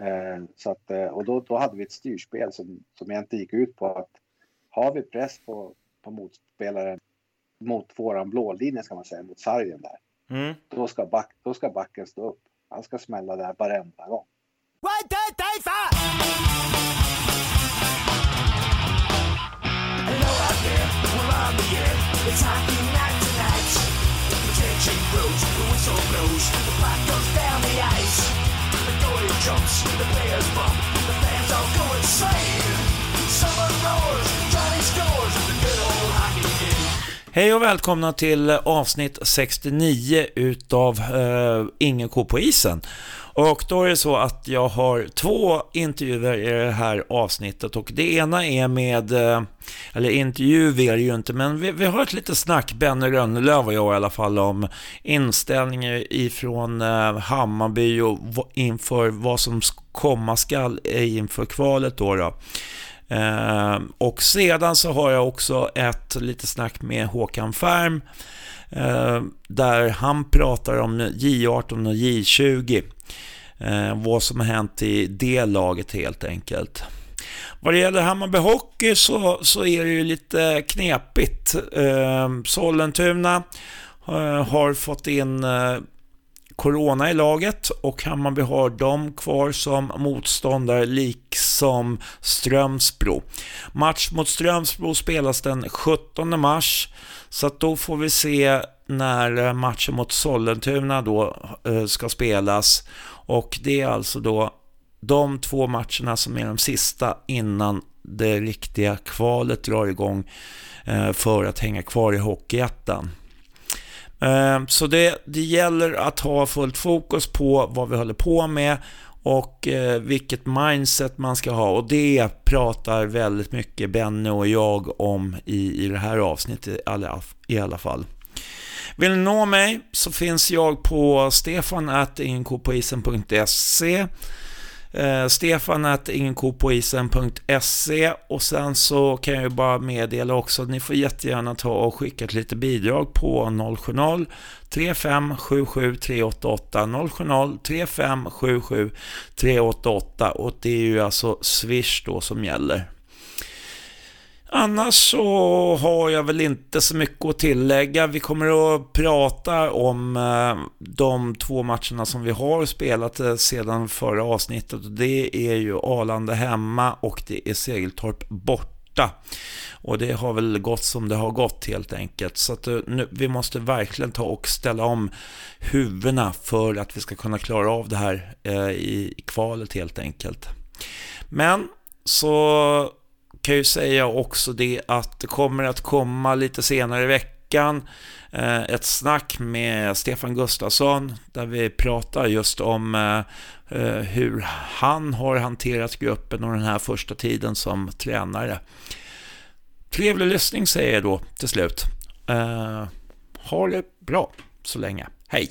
Eh, så att, eh, och då, då hade vi ett styrspel som, som egentligen gick ut på att har vi press på, på motspelaren mot våran blålinje ska man säga, mot sargen där. Mm. Då, ska back, då ska backen stå upp. Han ska smälla där varenda gång. Hej och välkomna till avsnitt 69 utav eh, Ingen ko på isen. Och då är det så att jag har två intervjuer i det här avsnittet och det ena är med, eh, eller intervju är det ju inte, men vi, vi har ett litet snack, Benny Rönnelöv och jag i alla fall, om inställningar ifrån eh, Hammarby och inför vad som komma skall inför kvalet då. då. Eh, och sedan så har jag också ett litet snack med Håkan Färm eh, där han pratar om J18 och J20. Eh, vad som har hänt i det laget helt enkelt. Vad det gäller Hammarby Hockey så, så är det ju lite knepigt. Eh, Sollentuna eh, har fått in eh, Corona i laget och Hammarby har dem kvar som motståndare liksom Strömsbro. Match mot Strömsbro spelas den 17 mars så att då får vi se när eh, matchen mot Sollentuna då eh, ska spelas och det är alltså då de två matcherna som är de sista innan det riktiga kvalet drar igång eh, för att hänga kvar i Hockeyettan. Eh, så det, det gäller att ha fullt fokus på vad vi håller på med och eh, vilket mindset man ska ha. Och det pratar väldigt mycket Benny och jag om i, i det här avsnittet i alla, i alla fall. Vill ni nå mig så finns jag på stefanatinkopoisen.se eh, stefanat.ingenkopoisen.se och sen så kan jag ju bara meddela också att ni får jättegärna ta och skicka ett litet bidrag på 070 3577 388 070 3577 388 och det är ju alltså Swish då som gäller. Annars så har jag väl inte så mycket att tillägga. Vi kommer att prata om eh, de två matcherna som vi har spelat eh, sedan förra avsnittet. Det är ju Arlanda hemma och det är Segeltorp borta. Och det har väl gått som det har gått helt enkelt. Så att eh, nu, vi måste verkligen ta och ställa om huvudena för att vi ska kunna klara av det här i kvalet helt enkelt. Men så kan ju säga också det att det kommer att komma lite senare i veckan eh, ett snack med Stefan Gustafsson där vi pratar just om eh, eh, hur han har hanterat gruppen och den här första tiden som tränare. Trevlig lyssning säger jag då till slut. Ha det bra så länge. Hej!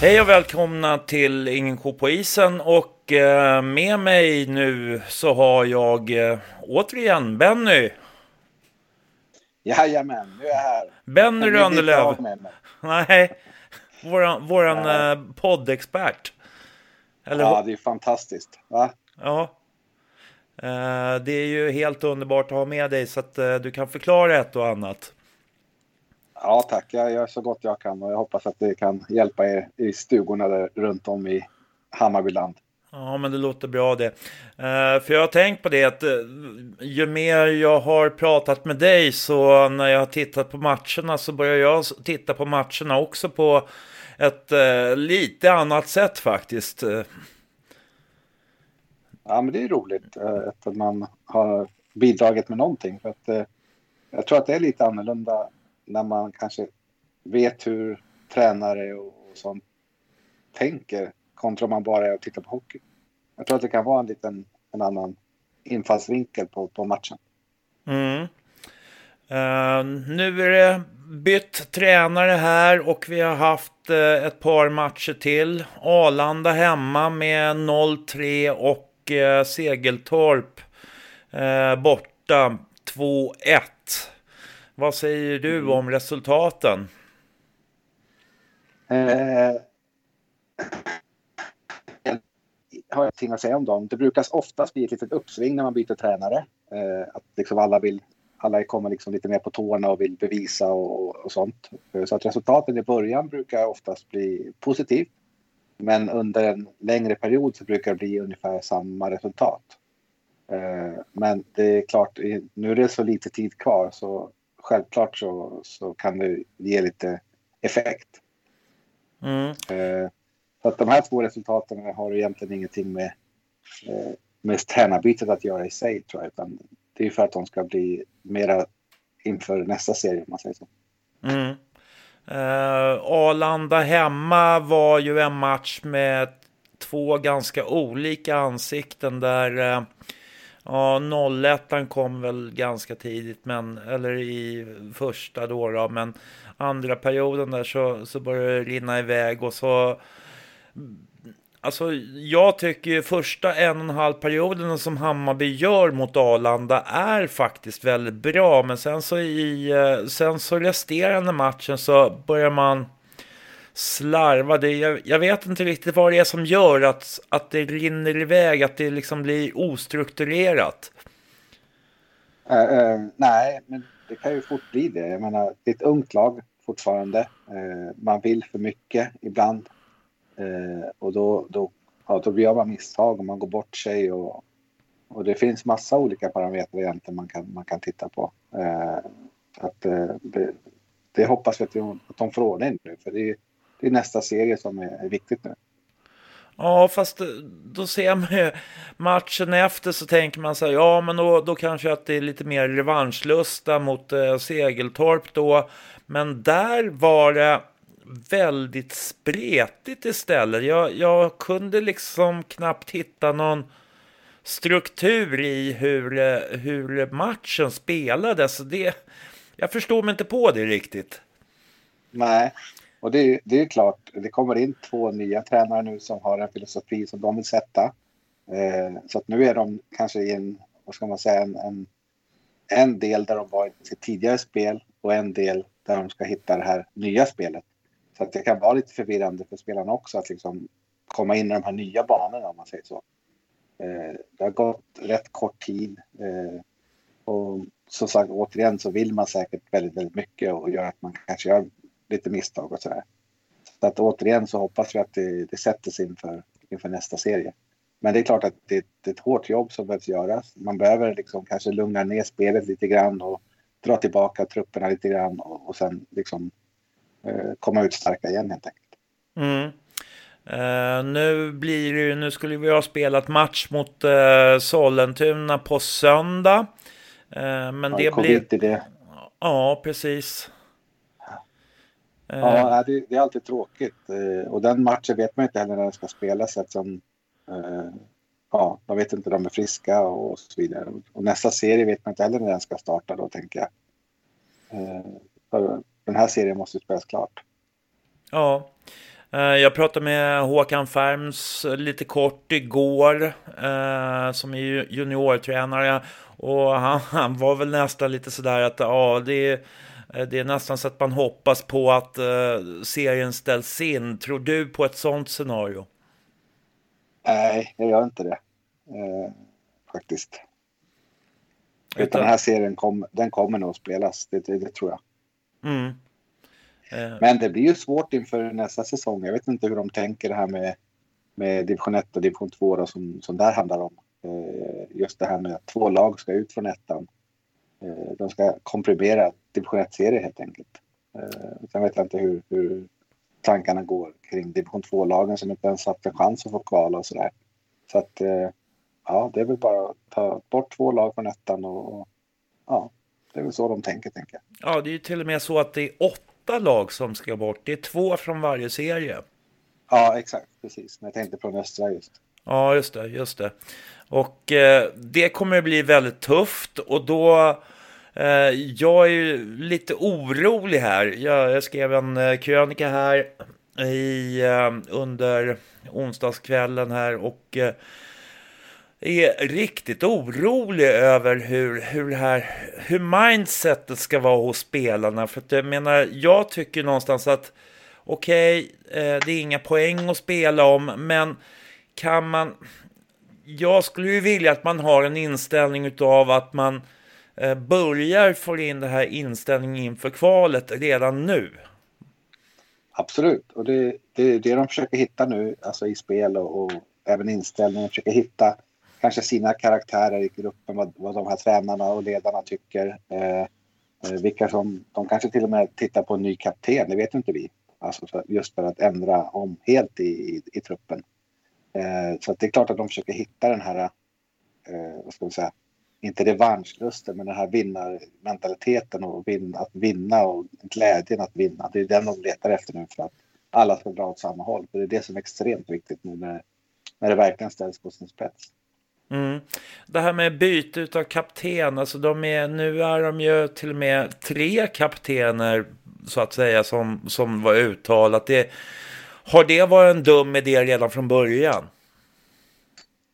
Hej och välkomna till Ingen ko på isen och eh, med mig nu så har jag eh, återigen Benny. Jajamän, nu är jag här. Benny Rönnelöv. Nej, våran, våran eh, poddexpert. Eller, ja, det är fantastiskt. Va? Ja. Det är ju helt underbart att ha med dig så att du kan förklara ett och annat. Ja tack, jag gör så gott jag kan och jag hoppas att det kan hjälpa er i stugorna där runt om i Hammarbyland. Ja, men det låter bra det. Uh, för jag har tänkt på det att uh, ju mer jag har pratat med dig så när jag har tittat på matcherna så börjar jag titta på matcherna också på ett uh, lite annat sätt faktiskt. Ja, men det är roligt att man har bidragit med någonting. För att, jag tror att det är lite annorlunda när man kanske vet hur tränare och, sånt tänker kontra om man bara är och tittar på hockey. Jag tror att det kan vara en liten en annan infallsvinkel på, på matchen. Mm. Uh, nu är det bytt tränare här och vi har haft uh, ett par matcher till. Arlanda hemma med 0-3 och uh, Segeltorp borta 2-1. Vad säger du mm. om resultaten? Eh, har jag ingenting att säga om dem. Det brukar oftast bli ett litet uppsving när man byter tränare. Eh, att liksom alla vill alla kommer liksom lite mer på tårna och vill bevisa och, och sånt. Så att resultaten i början brukar oftast bli positivt. Men under en längre period så brukar det bli ungefär samma resultat. Eh, men det är klart, nu är det så lite tid kvar så självklart så, så kan det ge lite effekt. Mm. Eh, så att de här två resultaten har egentligen ingenting med, eh, med tränarbytet att göra i sig tror jag. Utan det är för att de ska bli mera inför nästa serie om man säger så. Mm. Uh, Arlanda hemma var ju en match med två ganska olika ansikten där uh, Ja, 01 kom väl ganska tidigt, men, eller i första då, då men andra perioden där så, så började det rinna iväg och så Alltså, jag tycker ju första en och en halv perioden som Hammarby gör mot Arlanda är faktiskt väldigt bra. Men sen så i eh, sen så resterande matchen så börjar man slarva. Det, jag, jag, vet inte riktigt vad det är som gör att, att det rinner iväg, att det liksom blir ostrukturerat. Uh, uh, nej, men det kan ju fort bli det. Jag menar, det är ett ungt lag fortfarande. Uh, man vill för mycket ibland. Och då, då, ja, då gör man misstag och man går bort sig. Och, och det finns massa olika parametrar egentligen man kan, man kan titta på. Att, det, det, hoppas vi att, de, att de får ordning nu. För det är, det är nästa serie som är, viktigt nu. Ja, fast då ser man matchen efter så tänker man så här, ja men då, då kanske att det är lite mer revanschlusta mot eh, Segeltorp då. Men där var det väldigt spretigt istället. Jag, jag kunde liksom knappt hitta någon struktur i hur, hur matchen spelades. Det, jag förstår mig inte på det riktigt. Nej, och det, det är klart. Det kommer in två nya tränare nu som har en filosofi som de vill sätta. Eh, så att nu är de kanske i en, vad ska man säga, en, en, en del där de var i sitt tidigare spel och en del där de ska hitta det här nya spelet. Så att det kan vara lite förvirrande för spelarna också att liksom komma in i de här nya banorna om man säger så. Eh, det har gått rätt kort tid. Eh, och som sagt återigen så vill man säkert väldigt, väldigt mycket och gör att man kanske gör lite misstag och sådär. Så att återigen så hoppas vi att det, det sätter sig inför, inför nästa serie. Men det är klart att det, det är ett hårt jobb som behövs göras. Man behöver liksom kanske lugna ner spelet lite grann och dra tillbaka trupperna lite grann och, och sen liksom Eh, komma ut starka igen helt enkelt. Mm. Uh, nu blir det nu skulle vi ha spelat match mot uh, Sollentuna på söndag. Uh, men ja, det blir... Ja, precis. Ja, det, det, är alltid tråkigt. Och den matchen vet man inte heller när den ska spelas eftersom ja, man vet inte om de är friska och så vidare. Och nästa serie vet man inte heller när den ska starta då tänker jag den här serien måste spelas klart. Ja. Eh, jag pratade med Håkan Färms lite kort igår, eh, som är juniortränare. Och han, han, var väl nästan lite sådär att ja, det är, det är nästan så att man hoppas på att uh, serien ställs in. Tror du på ett sånt scenario? Nej, jag gör inte det. Uh, faktiskt. Utan, Utan den här serien kom, den kommer nog spelas, det, det, det tror jag. Mm. Eh. Men det blir ju svårt inför nästa säsong. Jag vet inte hur de tänker det här med, med division 1 och division 2 då, som, som där handlar om. Eh, just det här med att två lag ska ut från ettan. Eh, de ska komprimera division 1-serie helt enkelt. Sen vet jag inte hur, hur tankarna går kring division 2-lagen som inte ens haft en chans att få kvala och sådär. Så att ja, det är väl bara att ta bort två lag från ettan och, och ja, det är väl så de tänker, tänker jag. Ja, det är ju till och med så att det är åtta lag som ska bort. Det är två från varje serie. Ja, exakt. Precis. Men jag tänkte från östra just. Ja, just det. Just det. Och eh, det kommer att bli väldigt tufft. Och då... Eh, jag är ju lite orolig här. Jag, jag skrev en eh, krönika här i, eh, under onsdagskvällen här. Och... Eh, är riktigt orolig över hur, hur, här, hur mindsetet ska vara hos spelarna. För att jag menar, jag tycker någonstans att okej, okay, eh, det är inga poäng att spela om, men kan man... Jag skulle ju vilja att man har en inställning utav att man eh, börjar få in den här inställningen inför kvalet redan nu. Absolut, och det, det är det de försöker hitta nu, alltså i spel och, och även inställningen, försöker hitta kanske sina karaktärer i gruppen, vad, vad de här tränarna och ledarna tycker. Eh, eh, vilka som, de kanske till och med tittar på en ny kapten, det vet inte vi. Alltså för, just för att ändra om helt i, i, i truppen. Eh, så det är klart att de försöker hitta den här, eh, vad ska man säga, inte revanschlusten, men den här vinnarmentaliteten och vin, att vinna och glädjen att vinna. Det är den de letar efter nu för att alla ska dra åt samma håll. För det är det som är extremt viktigt nu när, när det verkligen ställs på sin spets. Mm. Det här med byte av kapten, alltså de är, nu är de ju till och med tre kaptener så att säga som, som var uttalat. Det, har det varit en dum idé redan från början?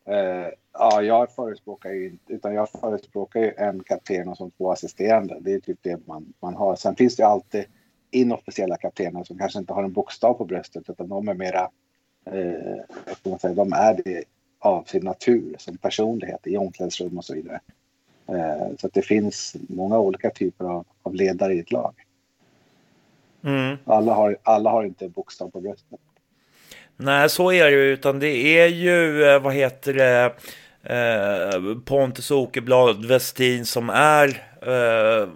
Uh, ja, jag förespråkar ju inte, utan jag förespråkar ju en kapten och som två assisterande. Det är typ det man, man har. Sen finns det ju alltid inofficiella kaptener som kanske inte har en bokstav på bröstet utan de är mera, eh, man säga, de är det av sin natur som personlighet i omklädningsrum och så vidare. Eh, så att det finns många olika typer av, av ledare i ett lag. Mm. Alla, har, alla har inte bokstav på bröstet. Nej, så är det ju, utan det är ju, eh, vad heter det, eh, Pontus Åkerblad Westin som är eh,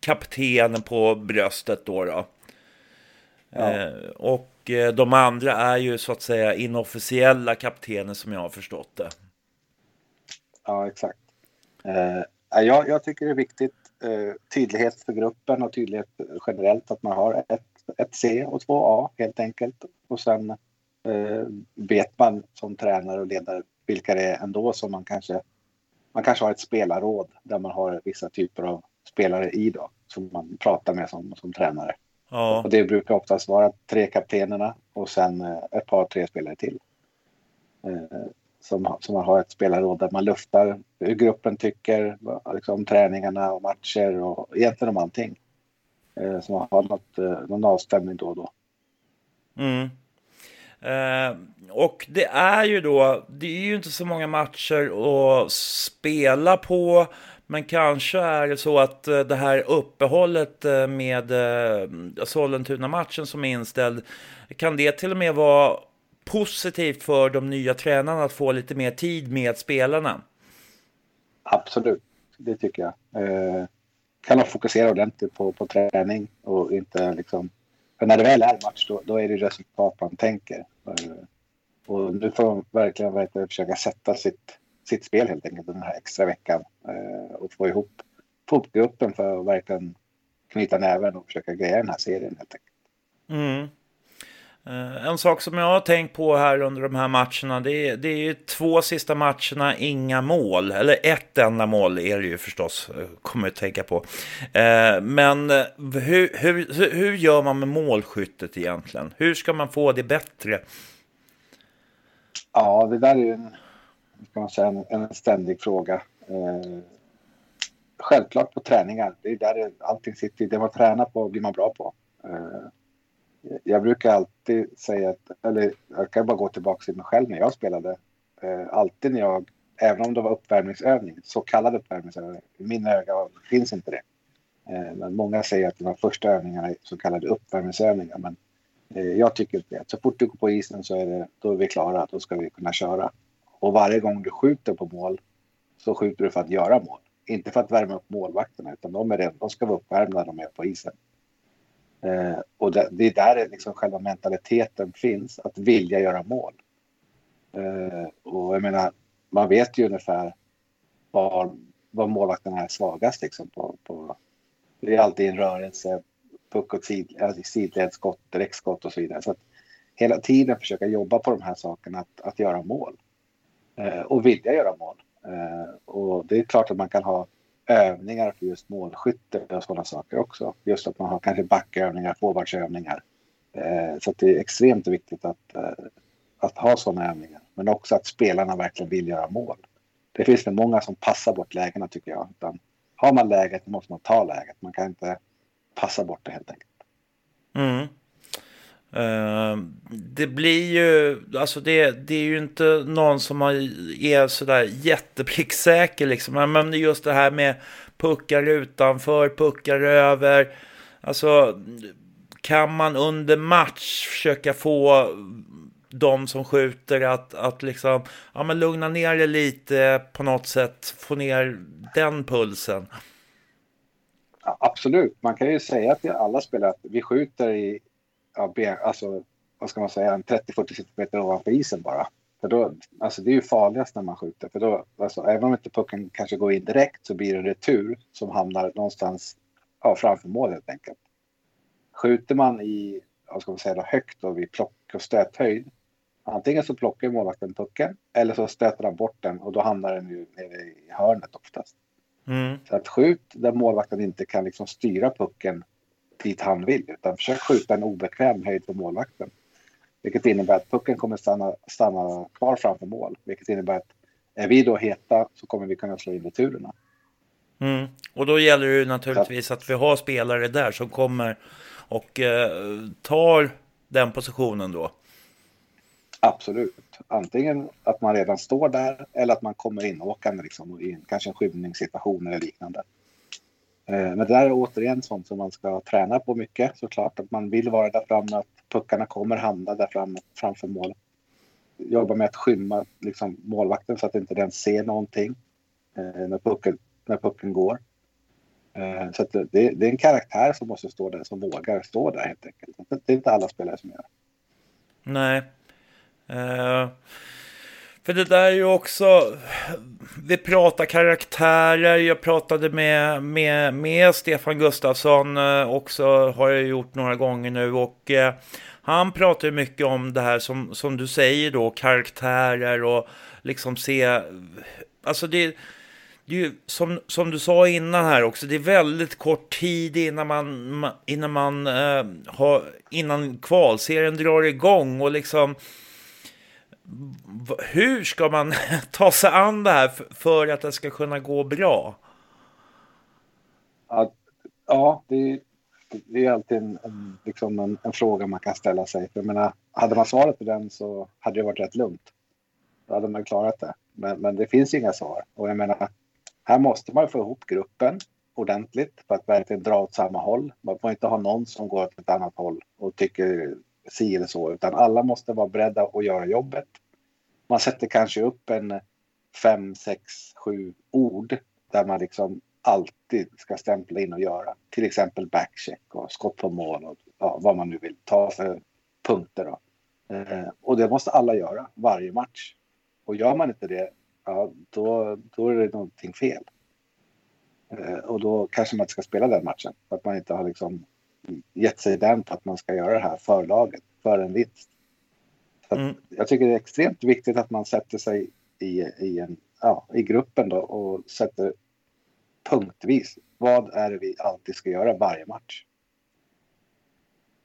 kaptenen på bröstet då. då. Ja. Eh, och de andra är ju så att säga inofficiella kaptener som jag har förstått det. Ja, exakt. Eh, jag, jag tycker det är viktigt tydlighet för gruppen och tydlighet generellt att man har ett, ett C och två A helt enkelt. Och sen eh, vet man som tränare och ledare vilka det är ändå som man kanske man kanske har ett spelarråd där man har vissa typer av spelare i då som man pratar med som, som tränare. Ja. Och det brukar oftast vara tre kaptenerna och sen eh, ett par, tre spelare till. Som, som man har ett spelarråd där man luftar hur gruppen tycker liksom, träningarna och matcher och egentligen om allting. Eh, så man har något, eh, någon avstämning då och då. Mm. Eh, och det är ju då, det är ju inte så många matcher att spela på. Men kanske är det så att eh, det här uppehållet eh, med eh, Sollentuna-matchen som är inställd, kan det till och med vara positivt för de nya tränarna att få lite mer tid med spelarna? Absolut, det tycker jag. Eh, kan de fokusera ordentligt på, på träning och inte liksom... För när det väl är match då, då är det resultat man tänker. Eh, och nu får de verkligen, verkligen försöka sätta sitt sitt spel helt enkelt den här extra veckan eh, och få ihop, få gruppen för att verkligen knyta näven och försöka greja den här serien helt enkelt. Mm. Eh, en sak som jag har tänkt på här under de här matcherna, det är, det är ju två sista matcherna, inga mål. Eller ett enda mål är det ju förstås, eh, kommer jag att tänka på. Eh, men hur, hur, hur gör man med målskyttet egentligen? Hur ska man få det bättre? Ja, det där är ju en kan man säga, en, en ständig fråga. Självklart på träningar. Det är där allting sitter. Det man tränar på blir man bra på. Jag brukar alltid säga att, eller jag kan bara gå tillbaka till mig själv när jag spelade. Eh, alltid när jag, även om det var uppvärmningsövning, så kallad uppvärmningsövning, i mina ögon finns inte det. Eh, men många säger att de första övningarna är så kallade uppvärmningsövningar. Men eh, jag tycker inte det. Så fort du går på isen så är, det, då är vi klara. Då ska vi kunna köra. Och varje gång du skjuter på mål så skjuter du för att göra mål. Inte för att värma upp målvakterna utan de, är redan, de ska vara uppvärmda när de är på isen. Eh, och det, det, är där liksom själva mentaliteten finns, att vilja göra mål. Eh, och jag menar, man vet ju ungefär var, var målvakterna är svagast. Liksom, på, på, det är alltid en rörelse, puck och sid, alltså sidledsskott, direktskott och så vidare. Så att hela tiden försöka jobba på de här sakerna, att, att göra mål. Eh, och vilja göra mål. Eh, och det är klart att man kan ha övningar för just målskytte och sådana saker också. Just att man har kanske backövningar, forwardsövningar. Eh, så det är extremt viktigt att, eh, att ha sådana övningar. Men också att spelarna verkligen vill göra mål. det finns för många som passar bort lägena tycker jag. Utan har man läget måste man ta läget. Man kan inte passa bort det helt enkelt. Mm. Uh, det blir ju, alltså det, det är ju inte någon som är sådär jättepricksäker liksom. Men just det här med puckar utanför, puckar över. Alltså kan man under match försöka få de som skjuter att, att liksom, ja men lugna ner det lite på något sätt, få ner den pulsen. Absolut, man kan ju säga till alla spelare att vi skjuter i, ja, alltså, vad ska man säga, 30-40 cm ovanför isen bara. För då, alltså det är ju farligast när man skjuter, för då, alltså, även om inte pucken kanske går in direkt så blir det en retur som hamnar någonstans ja, framför mål helt enkelt. Skjuter man i, vad ska man säga, då, högt då, vid plock och stöthöjd Antingen så plockar målvakten pucken eller så stöter han bort den och då hamnar den ju nere i hörnet oftast. Mm. Så att skjut där målvakten inte kan liksom styra pucken dit han vill utan försök skjuta en obekväm höjd på målvakten. Vilket innebär att pucken kommer stanna, stanna kvar framför mål. Vilket innebär att är vi då heta så kommer vi kunna slå in returerna. Mm. Och då gäller det naturligtvis att vi har spelare där som kommer och eh, tar den positionen då. Absolut. Antingen att man redan står där eller att man kommer inåkande liksom, i kanske en skymningssituation eller liknande. Eh, men det där är återigen sånt som man ska träna på mycket såklart. Att man vill vara där framme, att puckarna kommer hamna där framme framför mål. Jobba med att skymma liksom, målvakten så att inte den ser någonting eh, när, pucken, när pucken går. Eh, så det, det, är en karaktär som måste stå där, som vågar stå där helt enkelt. Det är inte alla spelare som gör Nej, Uh, för det där är ju också, vi pratar karaktärer, jag pratade med, med, med Stefan Gustafsson eh, också, har jag gjort några gånger nu och eh, han pratar ju mycket om det här som, som du säger då, karaktärer och liksom se, alltså det, det är ju som, som du sa innan här också, det är väldigt kort tid innan man, innan man eh, har, innan kvalserien drar igång och liksom hur ska man ta sig an det här för att det ska kunna gå bra? Ja, det, det är alltid en, en, liksom en, en, fråga man kan ställa sig. För jag menar, hade man svaret på den så hade det varit rätt lugnt. Då hade man klarat det. Men, men det finns inga svar. Och jag menar, här måste man få ihop gruppen ordentligt för att verkligen dra åt samma håll. Man får inte ha någon som går åt ett annat håll och tycker si eller så, utan alla måste vara beredda att göra jobbet. Man sätter kanske upp en fem, sex, sju ord där man liksom alltid ska stämpla in och göra. Till exempel backcheck och skott på mål och ja, vad man nu vill ta för punkter. Då. Eh, och det måste alla göra varje match. Och gör man inte det, ja, då, då är det någonting fel. Eh, och då kanske man inte ska spela den matchen. För att man inte har liksom gett sig den på att man ska göra det här för laget, för en vinst. Mm. Jag tycker det är extremt viktigt att man sätter sig i, i, en, ja, i gruppen då och sätter punktvis. Vad är det vi alltid ska göra varje match?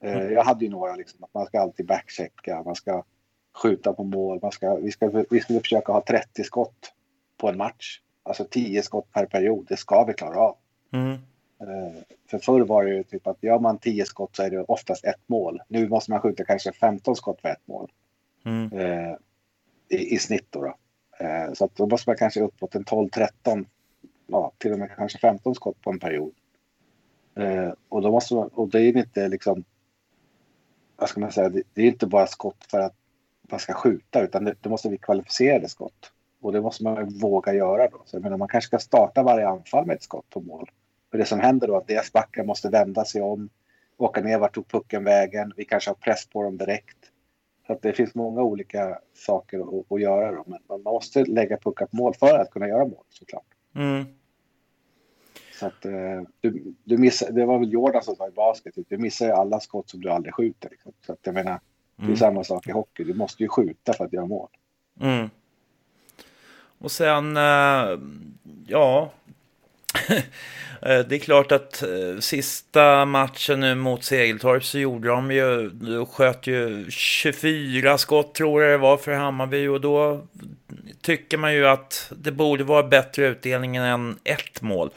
Mm. Jag hade ju några, liksom, att man ska alltid backchecka, man ska skjuta på mål, man ska, vi, ska, vi skulle försöka ha 30 skott på en match. Alltså 10 skott per period, det ska vi klara av. Mm. Eh, för förr var det ju typ att gör man 10 skott så är det oftast ett mål. Nu måste man skjuta kanske 15 skott för ett mål. Mm. Eh, i, i, snitt då. då. Eh, så att då måste man kanske uppåt en 12-13, ja, till och med kanske 15 skott på en period. och då måste man, och det är inte liksom, vad ska man säga, det, det är inte bara skott för att man ska skjuta utan det, det måste bli kvalificerade skott. Och det måste man våga göra då. Så jag menar, man kanske ska starta varje anfall med ett skott på mål. För det som händer då är att deras backar måste vända sig om, åka ner, vart tog pucken vägen? Vi kanske har press på dem direkt. Så att det finns många olika saker att, att göra då. Men man måste lägga puckar på mål för att kunna göra mål såklart. Mm. Så att eh, du, du missar, det var väl Jordan som sa i basket, du missar ju alla skott som du aldrig skjuter. Liksom. Så att jag menar, mm. det är mm. samma sak i hockey. Du måste ju skjuta för att göra mål. Mm. Och sen, eh, ja, Eh, det är klart att eh, sista matchen nu mot Segeltorp så gjorde de ju, de sköt ju 24 skott tror jag det var för Hammarby och då tycker man ju att det borde vara bättre utdelning än ett mål.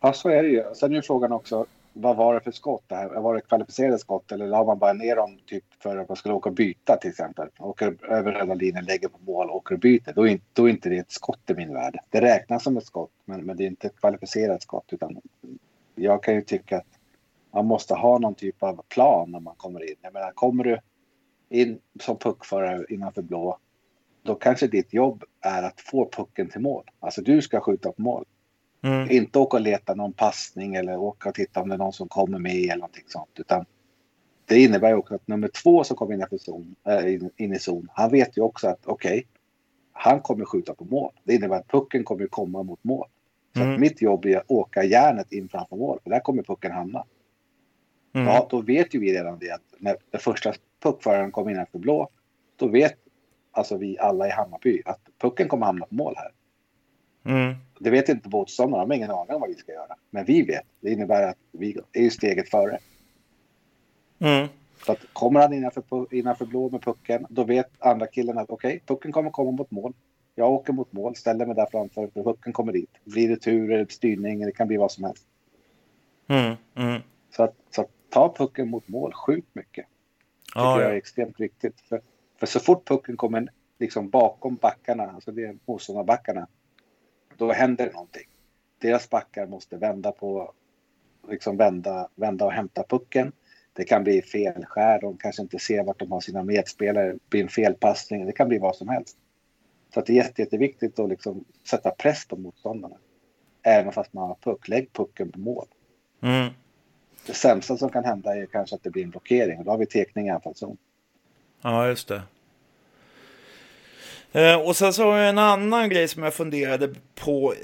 Ja, så är det ju. Sen är ju frågan också, vad var det för skott? Det här? Var det kvalificerade skott eller la man bara ner dem typ för att man skulle åka och byta till exempel? Åker över hela linjen, lägger på mål, åker och byter. Då är, då är inte det ett skott i min värld. Det räknas som ett skott, men, men det är inte ett kvalificerat skott. Utan jag kan ju tycka att man måste ha någon typ av plan när man kommer in. Jag menar, kommer du in som puckförare innanför blå, då kanske ditt jobb är att få pucken till mål. Alltså du ska skjuta på mål. Mm. Inte åka och leta någon passning eller åka och titta om det är någon som kommer med eller någonting sånt. Utan det innebär också att nummer två som kommer in, zon, äh, in, in i zon, han vet ju också att okej, okay, han kommer skjuta på mål. Det innebär att pucken kommer komma mot mål. Så mm. mitt jobb är att åka järnet in framför mål, för där kommer pucken hamna. Mm. Ja, då vet ju vi redan det att när den första puckföraren kommer innanför blå, då vet alltså vi alla i Hammarby att pucken kommer hamna på mål här. Mm. Det vet inte motståndarna, de har ingen aning om vad vi ska göra. Men vi vet. Det innebär att vi är steget före. Mm. Så att kommer han innanför, innanför blå med pucken, då vet andra killen att okej, okay, pucken kommer komma mot mål. Jag åker mot mål, ställer mig där framför, för pucken kommer dit. Blir det tur eller styrning, det kan bli vad som helst. Mm. Mm. Så, att, så att ta pucken mot mål sjukt mycket. Tycker ja, jag är extremt viktigt. För, för så fort pucken kommer liksom bakom backarna, alltså det är motståndarbackarna, då händer det någonting. Deras backar måste vända på, liksom vända, vända och hämta pucken. Det kan bli felskär, de kanske inte ser vart de har sina medspelare, det blir en felpassning, det kan bli vad som helst. Så att det är jätte, jätteviktigt att liksom sätta press på motståndarna. Även fast man har puck, lägg pucken på mål. Mm. Det sämsta som kan hända är kanske att det blir en blockering och då har vi tekning i anfallszon. Ja, just det. Eh, och sen så har jag en annan grej som jag funderade på.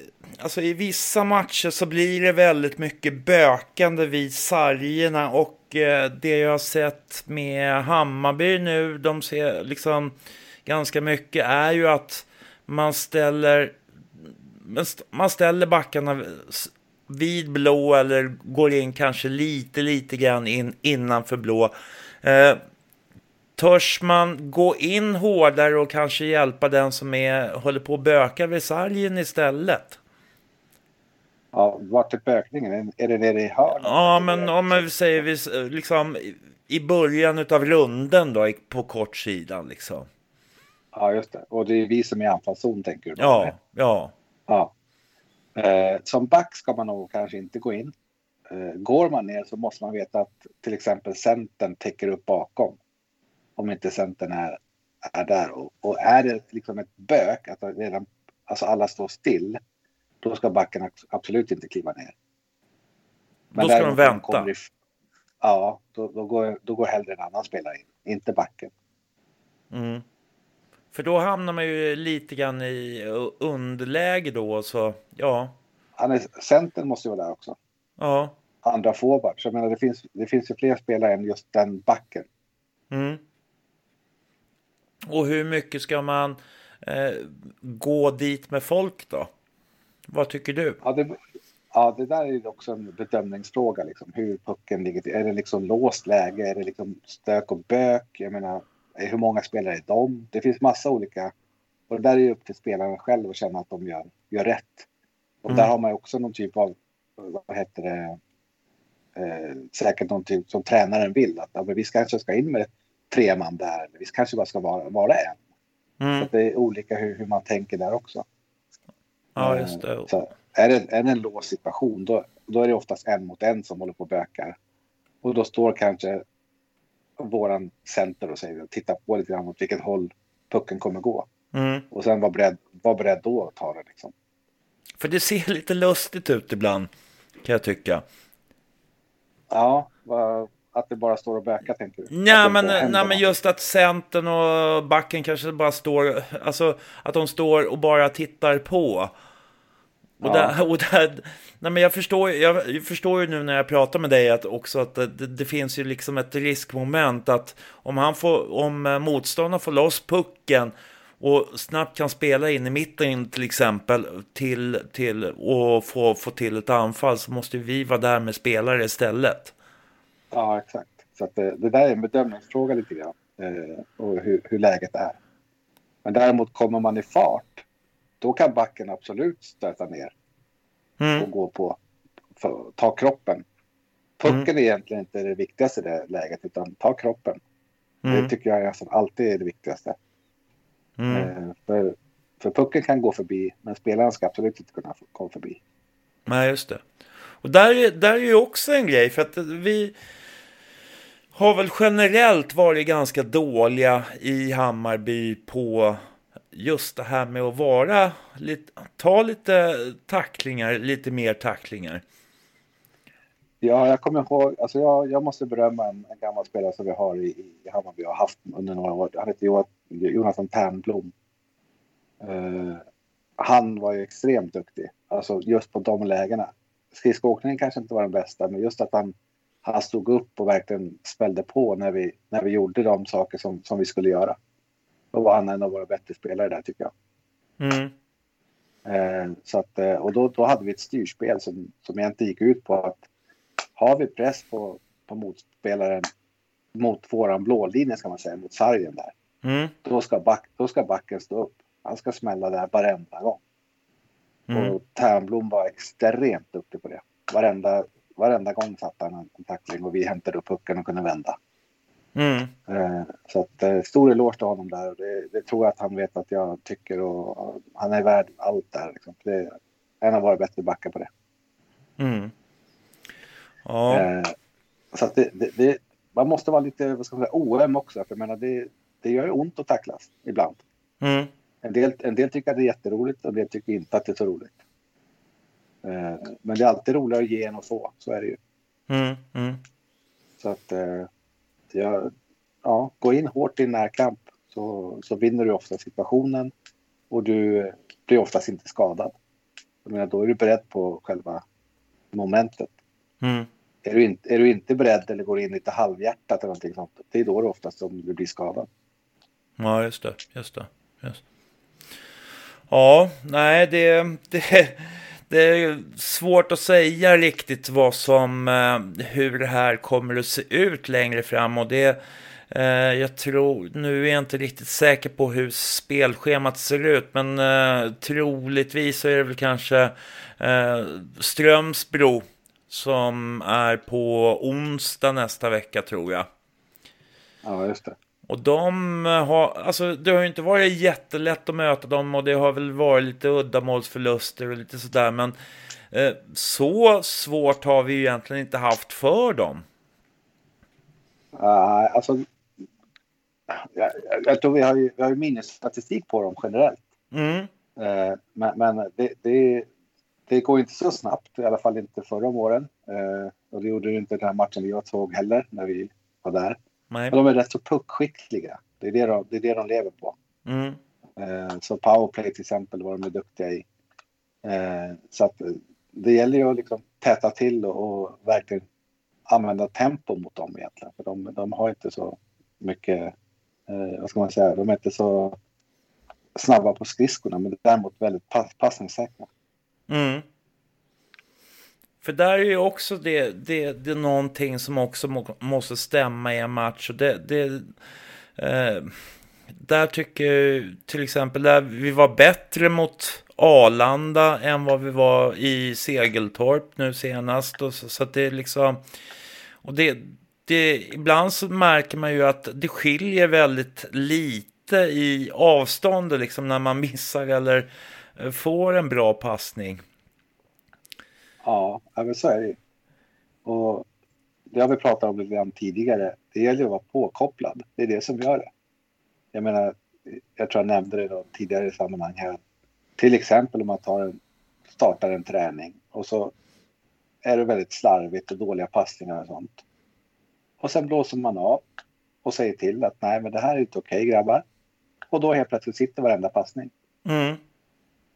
Alltså i vissa matcher så blir det väldigt mycket bökande vid sargerna och eh, det jag har sett med Hammarby nu, de ser liksom ganska mycket, är ju att man ställer man ställer backarna vid blå eller går in kanske lite, lite grann in, innanför blå. Eh, törs man gå in hårdare och kanske hjälpa den som är, håller på att böka vid sargen istället? Ja, vart är bökningen? Är det nere i hörnet? Ja, men om vi säger vi, liksom i början av runden då, på kort sidan liksom. Ja, just det. Och det är vi som är i anfallszon tänker du? Ja, ja. ja. Eh, som back ska man nog kanske inte gå in. Eh, går man ner så måste man veta att till exempel centern täcker upp bakom om inte centern är, är där. Och, och är det liksom ett bök, att redan, alltså alla står still, då ska backen absolut inte kliva ner. Men då ska de vänta? I, ja, då, då, går, då går hellre en annan spelare in, inte backen. Mm. För då hamnar man ju lite grann i underläge då, så ja. Han är, centern måste ju vara där också. Ja. Andra forwards. Jag menar, det finns, det finns ju fler spelare än just den backen. Mm. Och hur mycket ska man eh, gå dit med folk då? Vad tycker du? Ja, det, ja, det där är också en bedömningsfråga. Liksom, hur pucken ligger till. Är det liksom låst läge? Är det liksom stök och bök? Jag menar, hur många spelare är de? Det finns massa olika. Och det där är ju upp till spelarna själv att känna att de gör, gör rätt. Och mm. där har man ju också någon typ av, vad heter det, eh, säkert någon typ som tränaren vill. Att ja, vi kanske ska in med tre man där. Vi kanske bara ska vara, vara en. Mm. Så det är olika hur, hur man tänker där också. Ja, just det. Så är, det är det en lås situation då, då är det oftast en mot en som håller på och bökar. Och då står kanske våran center och säger titta på lite grann åt vilket håll pucken kommer gå. Mm. Och sen vara beredd, var beredd då att ta det liksom. För det ser lite lustigt ut ibland kan jag tycka. Ja, vad, att det bara står och bökar tänker du? Nej men, nej, men just att centern och backen kanske bara står, alltså att de står och bara tittar på. Och, ja. där, och där, nej men jag förstår, jag förstår ju nu när jag pratar med dig att också att det, det finns ju liksom ett riskmoment att om han får, om motståndaren får loss pucken och snabbt kan spela in i mitten till exempel till, till, och få, få till ett anfall så måste vi vara där med spelare istället. Ja, exakt. Så att det, det där är en bedömningsfråga lite grann. Eh, och hur, hur läget är. Men däremot kommer man i fart, då kan backen absolut stöta ner Mm. och gå på, för, ta kroppen. Pucken Mm. är egentligen inte det viktigaste i det läget, utan ta kroppen. Mm. Det tycker jag nästan alltid är det viktigaste. Mm. Eh, för, för pucken kan gå förbi, men spelaren ska absolut inte kunna komma förbi. Nej, just det. Och där, är- där är ju också en grej, för att vi har väl generellt varit ganska dåliga i Hammarby på just det här med att vara lite, ta lite tacklingar, lite mer tacklingar. Ja, jag kommer ihåg, alltså jag, jag måste berömma en, en gammal spelare som vi har i, i Hammarby och har haft under några år. Han heter Jonathan Ternblom. Uh, han var ju extremt duktig, alltså just på de lägena. Skridskoåkningen kanske inte var den bästa, men just att han, han stod upp och verkligen spällde på när vi, när vi gjorde de saker som, som vi skulle göra. Då var han en av våra bättre spelare där tycker jag. Mm. Eh, så att, eh, och då, då hade vi ett styrspel som, som egentligen gick ut på att har vi press på, på motspelaren mot våran blålinje ska man säga, mot sargen där. Mm. Då ska, back, då ska backen stå upp. Han ska smälla där varenda gång. Mm. Och Ternblom var extremt duktig på det. Varenda, varenda gång satte han en, tackling och vi hämtade upp pucken och kunde vända. Mm. Eh, så att, eh, stor eloge till honom där. Det, det tror jag att han vet att jag tycker och, och han är värd allt där. Liksom. Det är en av våra bättre backar på det. Mm. Ja. Eh, så att det, det, det, man måste vara lite vad ska man säga, OM också. För jag menar, det, det gör ju ont att tacklas ibland. Mm. En del, en del tycker att det är jätteroligt och en del tycker inte att det är så roligt. Eh, men det är alltid roligare att ge än att få. Så är det ju. Mm. Mm. Så att eh, jag, ja, gå in hårt i närkamp så, så vinner du ofta situationen och du blir oftast inte skadad. Jag menar, då är du beredd på själva momentet. Mm. Är du, inte, är du inte beredd eller går in lite halvhjärtat eller någonting sånt, det är då du oftast som du blir skadad. Ja, just det. Just det. Just. Ja, nej, det, det, det är svårt att säga riktigt vad som, eh, hur det här kommer att se ut längre fram. Och det, eh, jag tror, nu är jag inte riktigt säker på hur spelschemat ser ut, men eh, troligtvis så är det väl kanske eh, Strömsbro som är på onsdag nästa vecka tror jag. Ja, just det. Och de har, alltså det har ju inte varit jättelätt att möta dem och det har väl varit lite uddamålsförluster och lite sådär men eh, så svårt har vi ju egentligen inte haft för dem. Uh, alltså, jag, jag, jag tror vi har ju, vi har ju minnesstatistik på dem generellt. Mm, Eh, men men det, det, det går inte så snabbt, i alla fall inte förra om åren. Eh, och det gjorde det inte den här matchen vi såg heller när vi var där. Nej. De är rätt så puckskickliga. Det är det de, det är det de lever på. Mm, Eh, så powerplay till exempel var de är duktiga i. Eh, så att eh, det gäller ju att liksom täta till och, och verkligen använda tempo mot dem egentligen. För de, de har inte så mycket, eh, vad ska man säga, de är inte så snabba på skridskorna men däremot väldigt pass, passningssäkra. mm. För där är ju också det, det, det är någonting som också må, måste stämma i en match. Och det, det, eh, där tycker jag till exempel där vi var bättre mot Arlanda än vad vi var i Segeltorp nu senast. Och så, så att det är liksom... Och det, det, ibland så märker man ju att det skiljer väldigt lite i avstånd liksom när man missar eller eh, får en bra passning. Ja, men så är det ju. Och det har vi pratat om lite grann tidigare. Det gäller att vara påkopplad. Det är det som gör det. Jag menar, jag tror jag nämnde det då tidigare i sammanhang här. Till exempel om man tar en, startar en träning och så är det väldigt slarvigt och dåliga passningar och sånt. Och sen blåser man av och säger till att nej, men det här är inte okej grabbar. Och då helt plötsligt sitter varenda passning. Mm.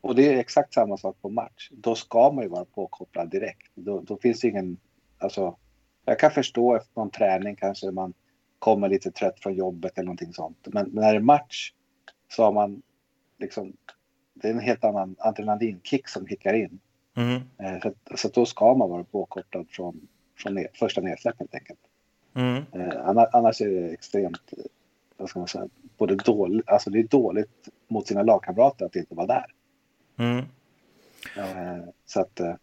Och det är exakt samma sak på match. Då ska man ju vara påkopplad direkt. Då, då finns det ingen... Alltså, jag kan förstå efter någon träning kanske man kommer lite trött från jobbet eller någonting sånt. Men, men när det är match så har man liksom... Det är en helt annan adrenalinkick som kickar in. Mm. Eh, så, så då ska man vara påkopplad från, från ner, första nedsläpp helt enkelt. Mm. Eh, annars, annars är det extremt, eh, vad ska man säga, både dåligt, alltså det är dåligt mot sina lagkamrater att inte vara där. Mm. Eh, så att eh,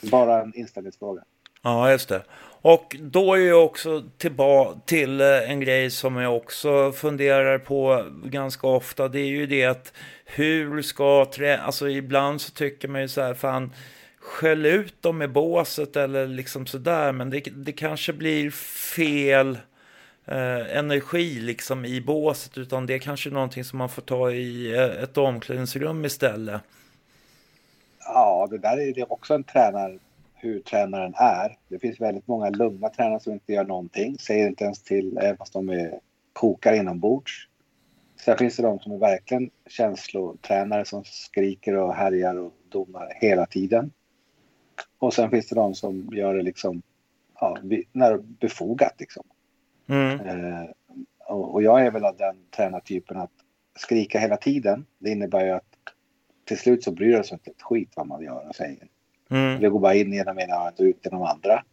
bara en inställningsfråga. Ja, just det. Och då är jag också tillbaka till eh, en grej som jag också funderar på ganska ofta. Det är ju det att hur ska trä... Alltså ibland så tycker man ju så här, fan, skäll ut dem i båset eller liksom sådär. Men det, det kanske blir fel eh, energi liksom i båset. Utan det är kanske någonting som man får ta i eh, ett omklädningsrum istället. Ja, det där är det också en tränare hur tränaren är. Det finns väldigt många lugna tränare som inte gör någonting, säger inte ens till även fast de är kokar inombords. Sen finns det de som är verkligen känslotränare som skriker och härjar och domar hela tiden. Och sen finns det de som gör det liksom ja, när befogat liksom. Mm. Eh, och, och, jag är väl av den tränartypen att skrika hela tiden, det innebär ju att till slut så bryr de sig inte ett skit vad man gör och säger. Mm. Det går bara in genom ena örat och ut genom andra.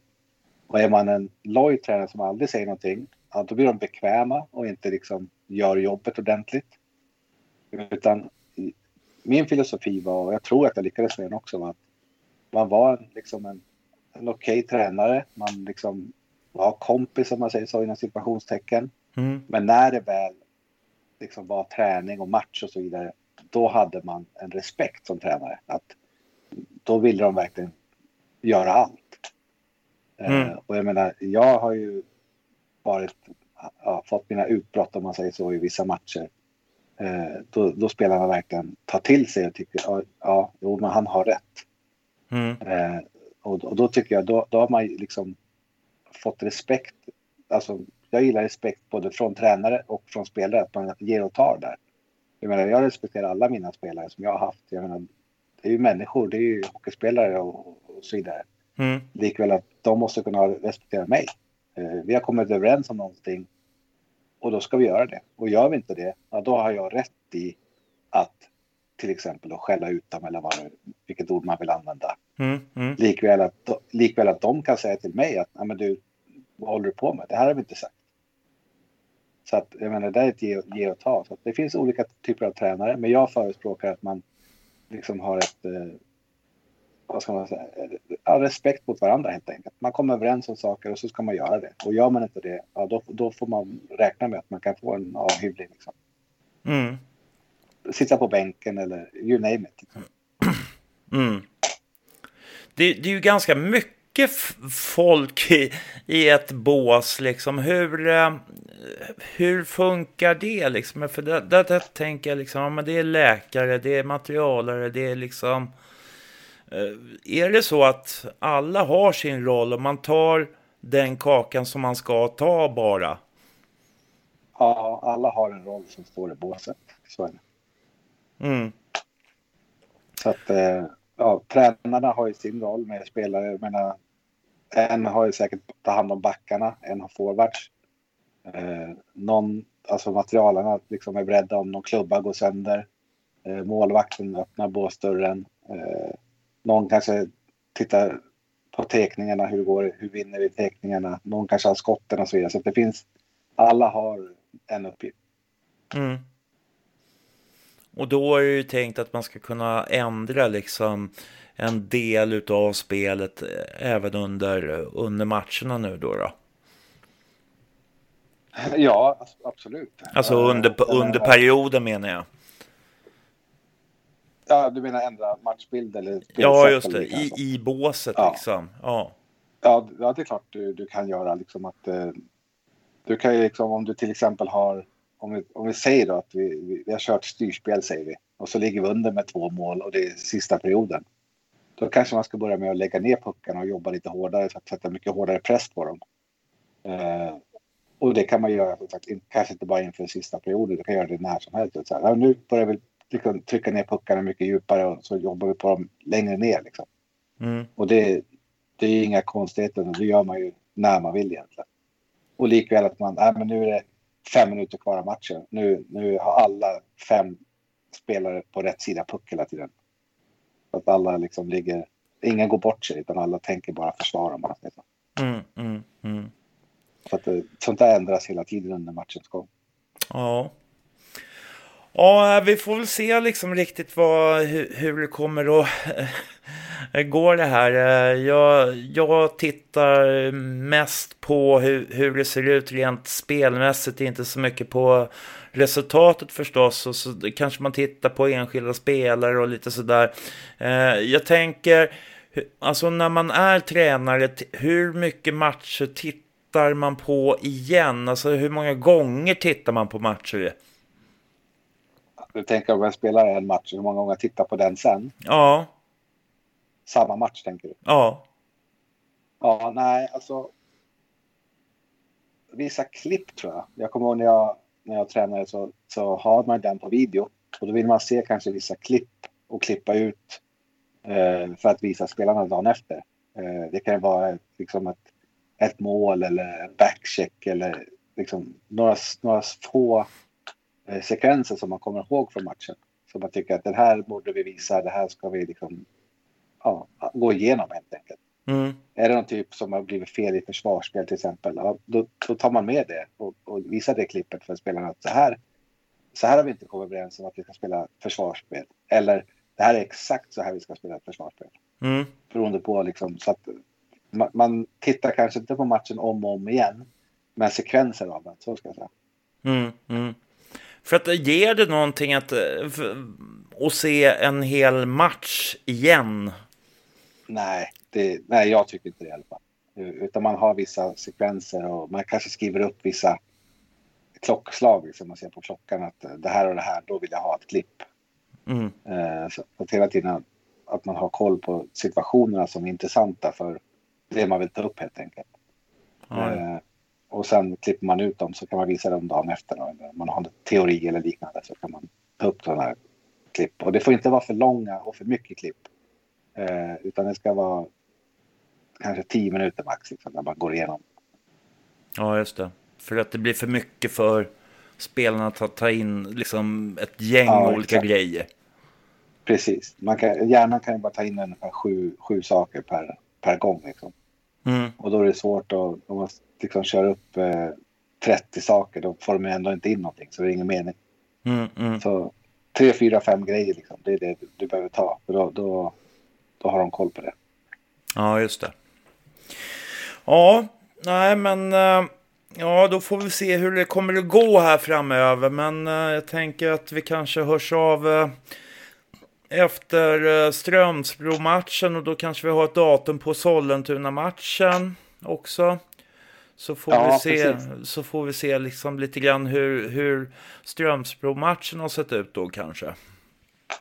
Och är man en loj tränare som aldrig säger någonting, ja, då blir de bekväma och inte liksom gör jobbet ordentligt. Utan min filosofi var, och jag tror att jag lyckades med den också, var att man var en, liksom en, en okej okay tränare. Man liksom var kompis om man säger så inom situationstecken. Mm. Men när det väl liksom var träning och match och så vidare, då hade man en respekt som tränare. Att då ville de verkligen göra allt. Eh, mm. Uh, och jag menar, jag har ju varit, ja, fått mina utbrott om man säger så i vissa matcher. Uh, då, då spelarna verkligen tar till sig och tycker, ja, ja jo, men han har rätt. Mm. Uh, och, och, då tycker jag, då, då har man liksom fått respekt. Alltså, jag gillar respekt både från tränare och från spelare, att man ger och tar där. Jag menar, jag respekterar alla mina spelare som jag har haft. Jag menar, det är ju människor, det är ju hockeyspelare och, och så vidare. Mm. Likväl att de måste kunna respektera mig. Eh, vi har kommit överens om någonting och då ska vi göra det. Och gör vi inte det, ja, då har jag rätt i att till exempel att skälla ut dem eller vad, vilket ord man vill använda. Mm. Mm. Likväl, att, likväl att de kan säga till mig att men du, vad håller du på med? Det här har vi inte sagt. Så att jag menar, det är ett ge, ge och ta. Så det finns olika typer av tränare, men jag förespråkar att man liksom har ett, eh, vad ska man säga, ja, respekt mot varandra helt enkelt. Man kommer överens om saker och så ska man göra det. Och gör man inte det, ja, då, då får man räkna med att man kan få en avhyvling. Liksom. Mm. Sitta på bänken eller you name it. Liksom. Mm. Det, det är ju ganska mycket folk i, i ett bås liksom. Hur, eh, hur funkar det liksom? För det, det, det tänker jag liksom, ja, men det är läkare, det är materialare, det är liksom... Eh, är det så att alla har sin roll och man tar den kakan som man ska ta bara? Ja, alla har en roll som står i båset. Så är det. Mm. Så att, eh, ja, tränarna har ju sin roll med spelare. Jag menar, en har ju säkert ta hand om backarna, en har forwards. Eh, någon, alltså materialarna liksom är beredda om någon klubba går sönder. Eh, målvakten öppnar båsdörren. Eh, någon kanske tittar på teckningarna, hur det går, hur vinner vi teckningarna. Någon kanske har skotten och så vidare. Så det finns, alla har en uppgift. Mm. Och då är det ju tänkt att man ska kunna ändra liksom en del av spelet eh, även under, under matcherna nu då? då? Ja, absolut. Alltså under, under perioden menar jag. Ja, du menar ändra matchbild eller Ja, just det. I, I båset ja. liksom. Ja. ja, det är klart du, du kan göra liksom att eh, du kan ju liksom om du till exempel har om vi, om vi säger då att vi, vi, vi har kört styrspel säger vi och så ligger vi under med två mål och det är sista perioden. Då kanske man ska börja med att lägga ner puckarna och jobba lite hårdare för att sätta mycket hårdare press på dem. Eh, och det kan man göra, sagt, kanske inte bara inför sista perioden, du kan göra det när som helst. Så här, nu börjar vi liksom trycka ner puckarna mycket djupare och så jobbar vi på dem längre ner. Liksom. Mm. Och det, det är inga konstigheter, det gör man ju när man vill egentligen. Och likväl att man, nej men nu är det fem minuter kvar av matchen. Nu, nu har alla fem spelare på rätt sida puck hela tiden. Så att alla liksom ligger, ingen går bort sig utan alla tänker bara försvara. Man, mm, mm, mm. Så att det, sånt där ändras hela tiden under matchens gång. Ja. Ja, vi får väl se liksom riktigt vad, hur, hur det kommer att eh, gå det här. Eh, jag, jag tittar mest på hur, hur det ser ut rent spelmässigt, inte så mycket på resultatet förstås. Och så kanske man tittar på enskilda spelare och lite sådär. Eh, jag tänker, alltså när man är tränare, hur mycket matcher tittar man på igen? Alltså hur många gånger tittar man på matcher? Du tänker om jag spelar en match, hur många gånger jag tittar på den sen? Ja. Samma match tänker du? Ja. Ja, nej, alltså. Vissa klipp tror jag. Jag kommer ihåg när jag, när jag tränade så, så har man den på video. Och då vill man se kanske vissa klipp och klippa ut eh, för att visa spelarna dagen efter. Eh, det kan vara liksom ett, ett mål eller en backcheck eller liksom några, några få sekvenser som man kommer ihåg från matchen. Som man tycker att den här borde vi visa, det här ska vi liksom ja, gå igenom helt enkelt. Mm. Är det någon typ som har blivit fel i försvarsspel till exempel, ja, då, då tar man med det och, och visar det klippet för spelarna att så här, så här har vi inte kommit överens om att vi ska spela försvarsspel. Eller det här är exakt så här vi ska spela ett försvarsspel. Mm. Beroende på liksom så att man, man tittar kanske inte på matchen om och om igen, men sekvenser av den, så ska jag säga. Mm, mm. För att ger det någonting att, att se en hel match igen? Nej, det, nej, jag tycker inte det i alla fall. Utan man har vissa sekvenser och man kanske skriver upp vissa klockslag, liksom man ser på klockan att det här och det här, då vill jag ha ett klipp. Mm. Eh, så att hela tiden att man har koll på situationerna som är intressanta för det man vill ta upp helt enkelt. Ja. Och sen klipper man ut dem så kan man visa dem dagen efter. Då, man har en teori eller liknande så kan man ta upp sådana här klipp. Och det får inte vara för långa och för mycket klipp. Eh, utan det ska vara kanske tio minuter max liksom, när man går igenom. Ja, just det. För att det blir för mycket för spelarna att ta in liksom ett gäng Ja, olika exakt. grejer. Precis. Man kan, hjärnan kan ju bara ta in ungefär sju, sju saker per, per gång. Liksom. Mm. Och då är det svårt att, om man liksom kör upp eh, 30 saker, då får de ändå inte in någonting. Så det är ingen mening. Mm, mm. Så tre, fyra, fem grejer liksom. Det är det du, du behöver ta. För då, då, då har de koll på det. Ja, just det. Ja, nej men... eh, Ja, då får vi se hur det kommer att gå här framöver. Men eh, jag tänker att vi kanske hörs av eh, efter eh, Strömsbro-matchen. Och då kanske vi har ett datum på Sollentuna-matchen också. Så får, Ja, vi se, precis. så får vi se liksom lite grann hur, hur Strömsbro-matchen har sett ut då kanske.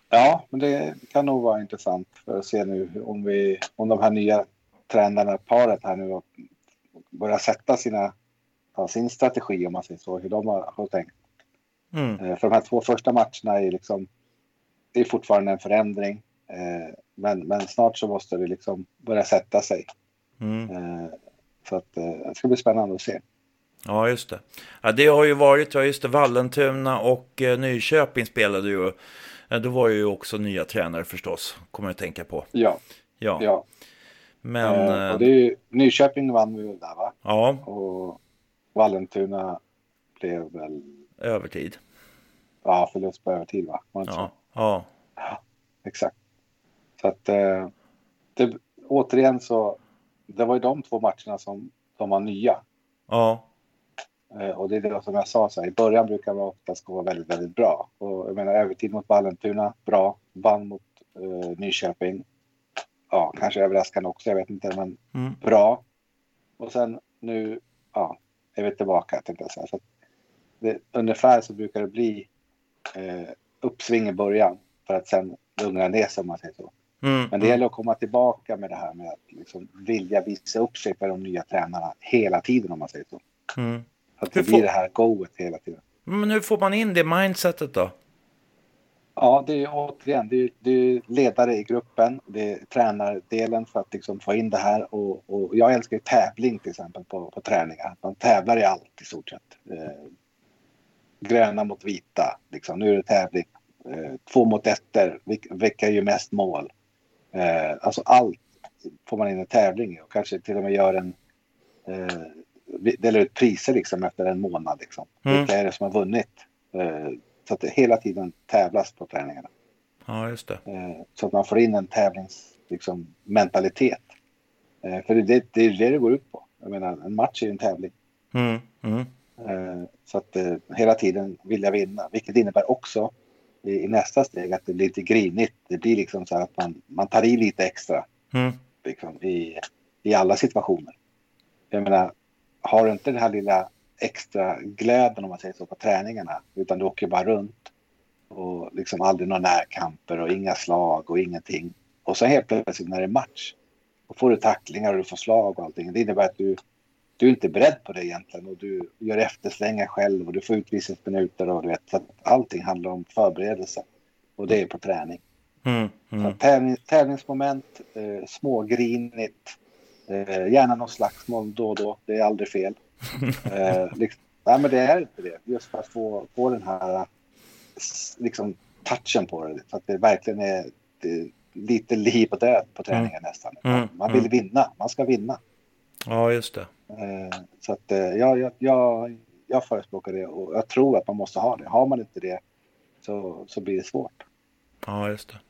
Ja, men det kan nog vara intressant för att se nu om, vi, om de här nya tränarna, paret här nu börjar sätta sina, sin strategi om man säger så, hur de har, har tänkt. Mm. Eh, För de här två första matcherna är liksom, det är fortfarande en förändring. Eh, Men, men snart så måste det liksom börja sätta sig. Mm. Eh, Så att eh, det ska bli spännande att se. Ja, just det. Ja, det har ju varit, ja just det, Vallentuna och eh, Nyköping spelade ju. Eh, Då var ju också nya tränare förstås, kommer jag att tänka på. Ja, Ja, ja. men... Eh, eh, och det är ju, Nyköping vann vi väl där va? Ja, Och Vallentuna blev väl övertid. ja, förlust på övertid va? Så? Ja, ja. Exakt. Så att eh, det, återigen så det var ju de två matcherna som, som var nya. Ja, Eh, och det är det som jag sa, så här, i början brukar man oftast gå väldigt, väldigt bra. Och jag menar övertid mot Vallentuna, bra. Vann mot eh, Nyköping. Ja, kanske överraskande också, jag vet inte, men mm. bra. Och sen nu, ja, är vi tillbaka tänkte jag säga. Så det, ungefär så brukar det bli eh, uppsving i början för att sen lugna ner sig om man säger så. Mm. Men det gäller att komma tillbaka med det här med att liksom vilja visa upp sig för de nya tränarna hela tiden om man säger så. Mm. Att det får- blir det här goet hela tiden. Men hur får man in det mindsetet då? Ja, det är återigen, det är, det är ledare i gruppen, det är tränardelen för att liksom få in det här och, och jag älskar ju tävling till exempel på, på träningar. Man tävlar i allt i stort sett. Eh, gröna mot vita, liksom. nu är det tävling. Eh, två mot ettor, vilka, vilka gör mest mål? Eh, alltså allt får man in en tävling och kanske till och med gör en eh, delar ut priser liksom efter en månad. Liksom. Mm. Vilka är det som har vunnit? Eh, så att det hela tiden tävlas på träningarna. Ja, just det. Eh, så att man får in en tävlingsmentalitet. Liksom, mentalitet. Eh, för det, det, det är det det går ut på. Jag menar, en match är ju en tävling. Mm. Mm. Eh, så att eh, hela tiden vill jag vinna. Vilket innebär också i, nästa steg att det blir lite grinigt. Det blir liksom så här att man, man tar i lite extra Mm. liksom, i, i alla situationer. Jag menar, har du inte den här lilla extra glöden om man säger så på träningarna utan du åker bara runt och liksom aldrig några närkamper och inga slag och ingenting. Och så helt plötsligt när det är match då får du tacklingar och du får slag och allting. Det innebär att du, du är inte beredd på det egentligen och du gör efterslängar själv och du får utvisningsminuter och du vet. Så att allting handlar om förberedelse och det är på träning. Mm. Så Mm. att tävling, tävlingsmoment, eh, smågrinigt, eh, gärna någon slagsmål då och då. Det är aldrig fel. Eh, liksom, nej, men det är inte det. Just för att få, få den här s- liksom, touchen på det. Så att det verkligen är det, lite liv och död på träningen nästan. Mm, Man vill mm. vinna. Man ska vinna. Ja, just det. Eh, så att eh, ja, jag, jag, jag förespråkar det och jag tror att man måste ha det. Har man inte det så, så blir det svårt. Ja, just det.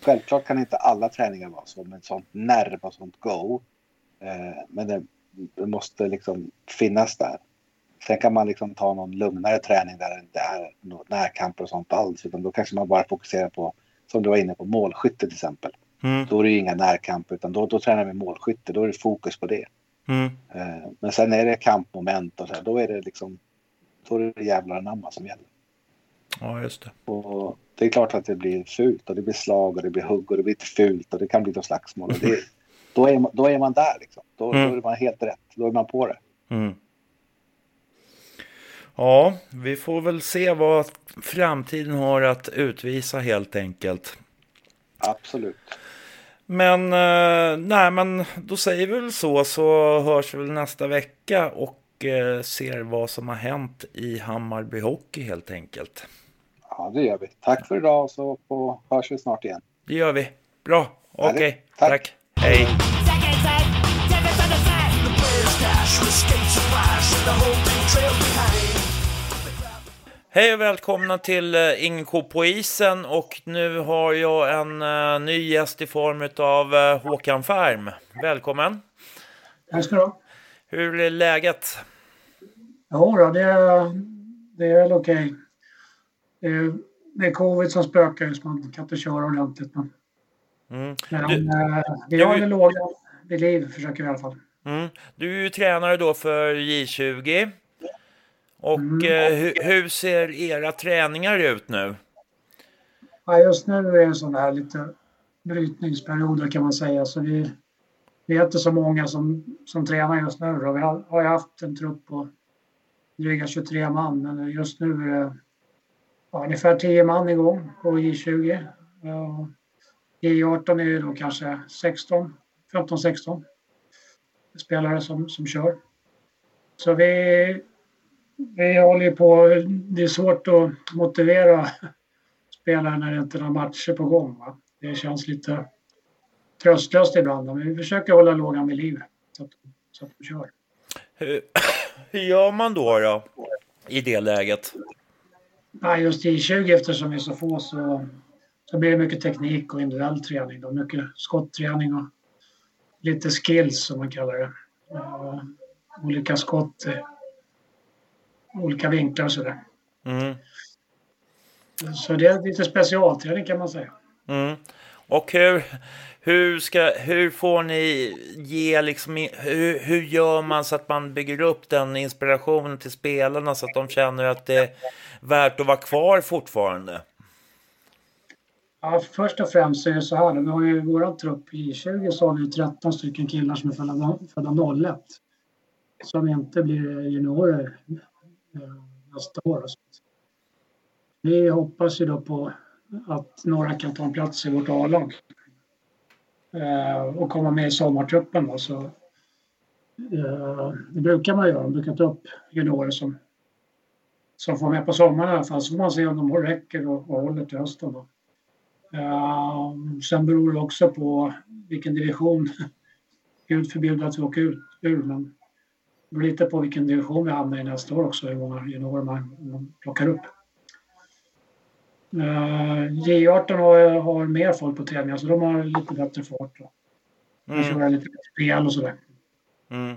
Självklart kan inte alla träningar vara så med sånt nerv och sånt go. Eh, men det, det måste liksom finnas där. Sen kan man liksom ta någon lugnare träning där det inte är närkamper och sånt alls. Utan då kanske man bara fokuserar på, som du var inne på, målskytte till exempel. Mm. Då är det ju inga närkamper utan då, då tränar vi målskytte. Då är det fokus på det. Mm. Eh, men sen är det kampmoment och så här, då är det liksom, då är det jävlar anamma som gäller. Ja, just det. Och det är klart att det blir fult och det blir slag och det blir hugg och det blir lite fult och det kan bli något slagsmål. Och det, då, är man, då är man där liksom. Då, Mm. då är man helt rätt. Då är man på det. Mm. Ja, vi får väl se vad framtiden har att utvisa helt enkelt. Absolut. Men, eh, nej, men då säger vi väl så, så hörs vi väl nästa vecka och eh, ser vad som har hänt i Hammarby Hockey helt enkelt. Ja, det gör vi. Tack för idag så på, hörs vi snart igen. Det gör vi. Bra, okej, Härligt. tack. Tack. Hej. Hej och välkomna till uh, Ingen ko på isen och nu har jag en eh, ny gäst i form av uh, Håkan Färm. Välkommen. Tack ska du ha. Hur är läget? Jo då, det är, det är väl okej. Är, det är covid som spökar så man kan inte köra ordentligt. Men, Mm. men Du- eh, vi har det låga vid liv, försöker vi i alla fall. Mm. Du är ju tränare då för J20. Och Mm. eh, hu- hur ser era träningar ut nu? Ja, just nu är det en sån här lite brytningsperioder kan man säga. Så vi, vi är inte så många som, som tränar just nu. Då. Vi har, har haft en trupp på dryga 23 man, men just nu är det ja, ungefär 10 man igång på J20. Ja, J18 är ju då kanske 16, 15-16 spelare som, som kör. Så vi, vi håller ju på, det är svårt att motivera spelare när det inte är några matcher på gång. Va? Det känns lite tröstlöst ibland, men vi försöker hålla lågan vid liv så att, så att de kör. Hur, hur gör man då, då i det läget? Ja, just i 20 eftersom vi är så få så, så blir det mycket teknik och individuell träning. Då. Mycket skottträning och lite skills som man kallar det. Uh, olika skott, olika vinklar och sådär. Mm. Så det är lite specialträning kan man säga. Mm. Och hur, hur, ska, hur får ni ge liksom, i- hur, hur gör man så att man bygger upp den inspirationen till spelarna så att de känner att det är värt att vara kvar fortfarande? Ja, först och främst så är det så här. Vi har ju vår trupp i 20 så har vi 13 stycken killar som är födda, födda 01. Som inte blir juniorer Eh, nästa år. Vi hoppas ju då på att några kan ta en plats i vårt A-lag. Eh, och komma med i sommartruppen. Då, så, eh, det brukar man göra. Man brukar ta upp juniorer som, som får med på sommaren i alla fall. Så får man se om de räcker och, och håller till hösten. Då. Sen beror det också på vilken division. Gud förbjuder att vi åker ut ur, men det beror lite på vilken division vi hamnar i nästa år också, hur många juniorer man, man plockar upp. Uh, J18 har, har mer folk på träningar så de har lite bättre fart. Då. De Mm. kör lite spel och sådär. Mm.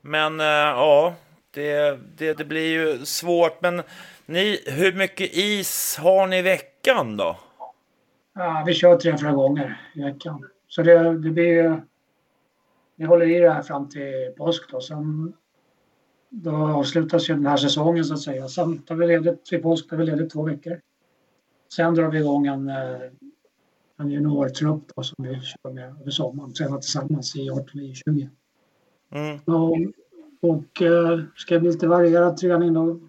Men eh, ja, det, det, det blir ju svårt. Men ni, hur mycket is har ni i veckan då? Ja, vi kör tre, fyra gånger i veckan. Så det, det blir. Vi håller i det här fram till påsk då. Sen, då avslutas ju den här säsongen så att säga. Sen tar vi ledigt vid påsk, tar vi ledigt två veckor. Sen drar vi igång en, eh, en juniortrupp då, som vi kör med över sommaren. Tränar tillsammans i 18 och 20. Mm. Och, och eh, ska bli lite varierad träning då.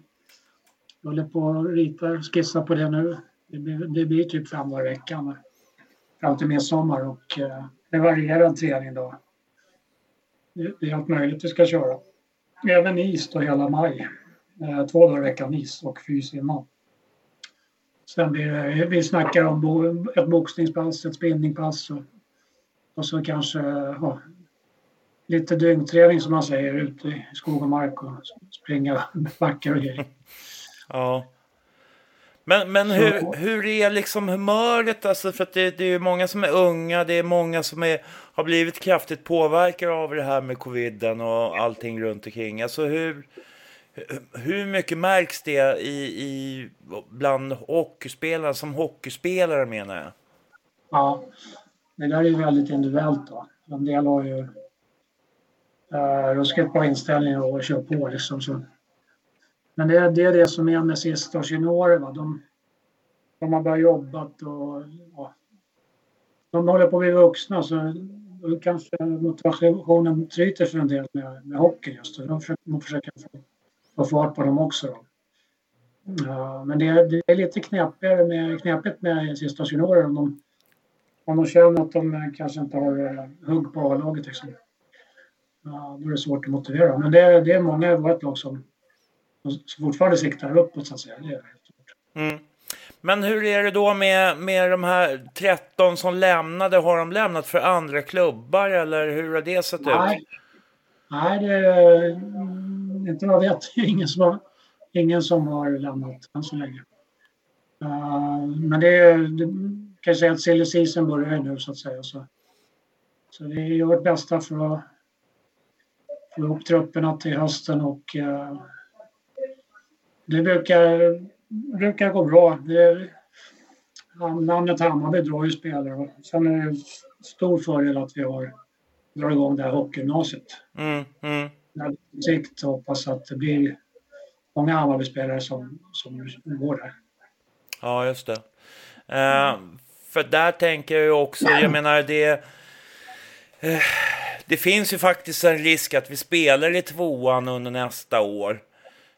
Jag håller på och ritar, skissar på det nu. Det blir, det blir typ fem dagar i veckan fram till midsommar och eh, det varierar träning då. Det, är allt möjligt vi ska köra. Även is då hela maj. Eh, två dagar i veckan is och fys innan. Sen blir det, vi snackar om ett boxningspass, ett spinningpass och, och så kanske ja, lite dyngträning som man säger ute i skog och mark och springa backar och grejer. Ja. Men, men hur, hur är liksom humöret? Alltså, för det, det är ju många som är unga, det är många som är, har blivit kraftigt påverkade av det här med coviden och allting runt omkring. Alltså hur, hur mycket märks det i, i, bland hockeyspelarna, som hockeyspelare menar jag? Ja, det där är ju väldigt individuellt då. En del har ju uh, ruskigt bra inställning och kör på liksom. Så. Men det, det är det som är med sista års juniorer. Va? De, de har börjat jobba och ja, de håller på att bli vuxna så kanske motivationen tryter för en del med, med hockey just. Och de försöker, få, få fart på dem också. Då. Ja, men det, det är lite knepigare med, knepigt med sista juniorer om de, om de känner att de kanske inte har eh, hugg på A-laget. Liksom. Ja, då är det svårt att motivera. Men det, det är många i vårt lag som, som fortfarande siktar uppåt så att säga. Det är helt svårt. Mm. Men hur är det då med, med de här 13 som lämnade? Har de lämnat för andra klubbar eller hur har det sett ut? Nej, det är inte vad jag vet. Det är Ingen som har, ingen som har lämnat än så länge. Uh, men det, är- det kan jag säga att silly season börjar ju nu så att säga. Så, så vi gör vårt bästa för att få ihop trupperna till hösten och uh, det brukar, brukar gå bra. Det, namnet Hammarby drar ju spelare. Sen är det stor fördel att vi har drar igång det här hockeygymnasiet. Mm, mm. På sikt hoppas att det blir många Hammarby-spelare som, som går där. Ja, just det. Eh, för där tänker jag ju också, jag menar det... Eh, det finns ju faktiskt en risk att vi spelar i tvåan under nästa år.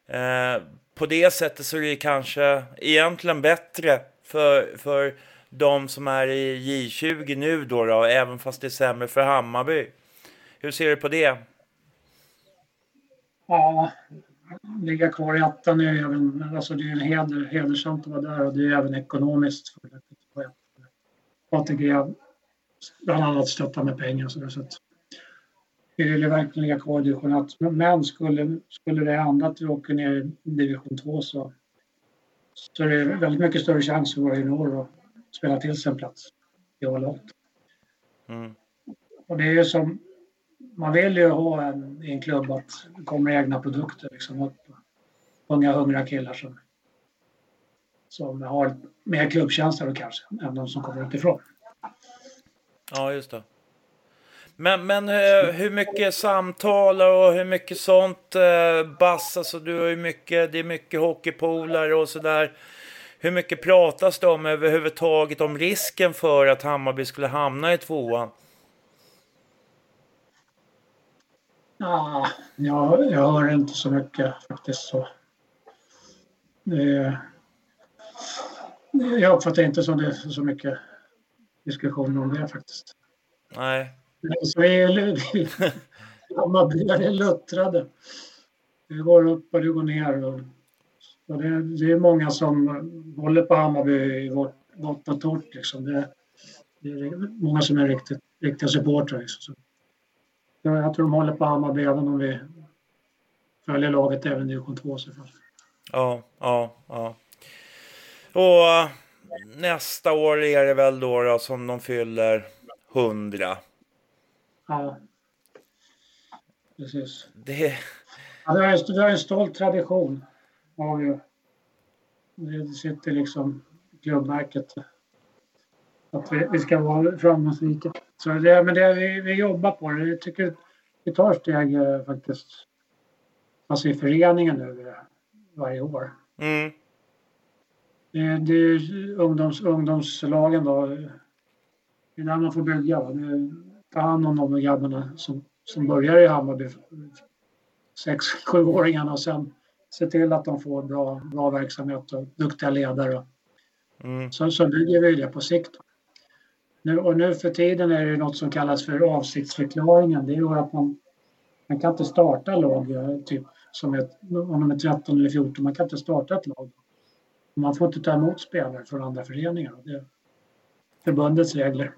Eh, på det sättet så är det kanske egentligen bättre för, för de som är i J20 nu då, då, även fast det är sämre för Hammarby. Hur ser du på det? Ja, ligga kvar i ettan är ju även, alltså det är en heder, hedersamt att vara där och det är även ekonomiskt fördelaktigt. ATG bland annat stöttar med pengar så så att vill ju verkligen ligga kvar i division 1. Men- skulle, skulle det hända att vi åker ner i division 2 så, så är det väldigt mycket större chans för våra juniorer att spela till sig en plats i A-laget. Mm. Och det är ju som, man vill ju ha en, i en klubb att det kommer egna produkter liksom upp. Unga hungriga killar som, som har mer klubbkänsla då kanske än de som kommer utifrån. Ja, just det. Men, men eh, hur mycket samtal och hur mycket sånt, eh, Bass, alltså du har ju mycket, det är mycket hockeypolare och sådär. Hur mycket pratas det om överhuvudtaget om risken för att Hammarby skulle hamna i tvåan? Ja, jag, jag hör inte så mycket faktiskt. Så. Det, jag uppfattar inte som det är så mycket diskussion om det faktiskt. Nej. Så är Hammarbyare är luttrade. Det går upp och det går ner. Och, det, det är många som håller på Hammarby i vårt, vått och torrt. Liksom. Det, det är många som är riktigt, riktiga supportrar. Liksom. Jag, tror de håller på Hammarby även om vi följer laget även i division 2. Ja, ja, ja. Och eh, nästa år är det väl då, då som de fyller 100. Ja. Precis. Det, Ja, vi, har vi har en stolt tradition. Har vi. ju. Det sitter liksom klubbmärket. Att vi, vi ska vara framgångsrika. Så det, men det, vi, vi jobbar på det. Jag tycker vi tar steg eh, faktiskt. Alltså i föreningen nu eh, varje år. mm, Det, det är ungdoms, ungdomslagen då. Det är där man får bygga. Det Ta hand om de grabbarna som, som börjar i Hammarby. Sex, sjuåringarna och sen se till att de får bra, bra verksamhet och duktiga ledare. mm, Så, så bygger vi det på sikt. Nu, och nu för tiden är det något som kallas för avsiktsförklaringen. Det gör att man, man kan inte starta lag eh, typ som ett, om de är 13 eller 14. Man kan inte starta ett lag. Man får inte ta emot spelare från andra föreningar. Det är förbundets regler.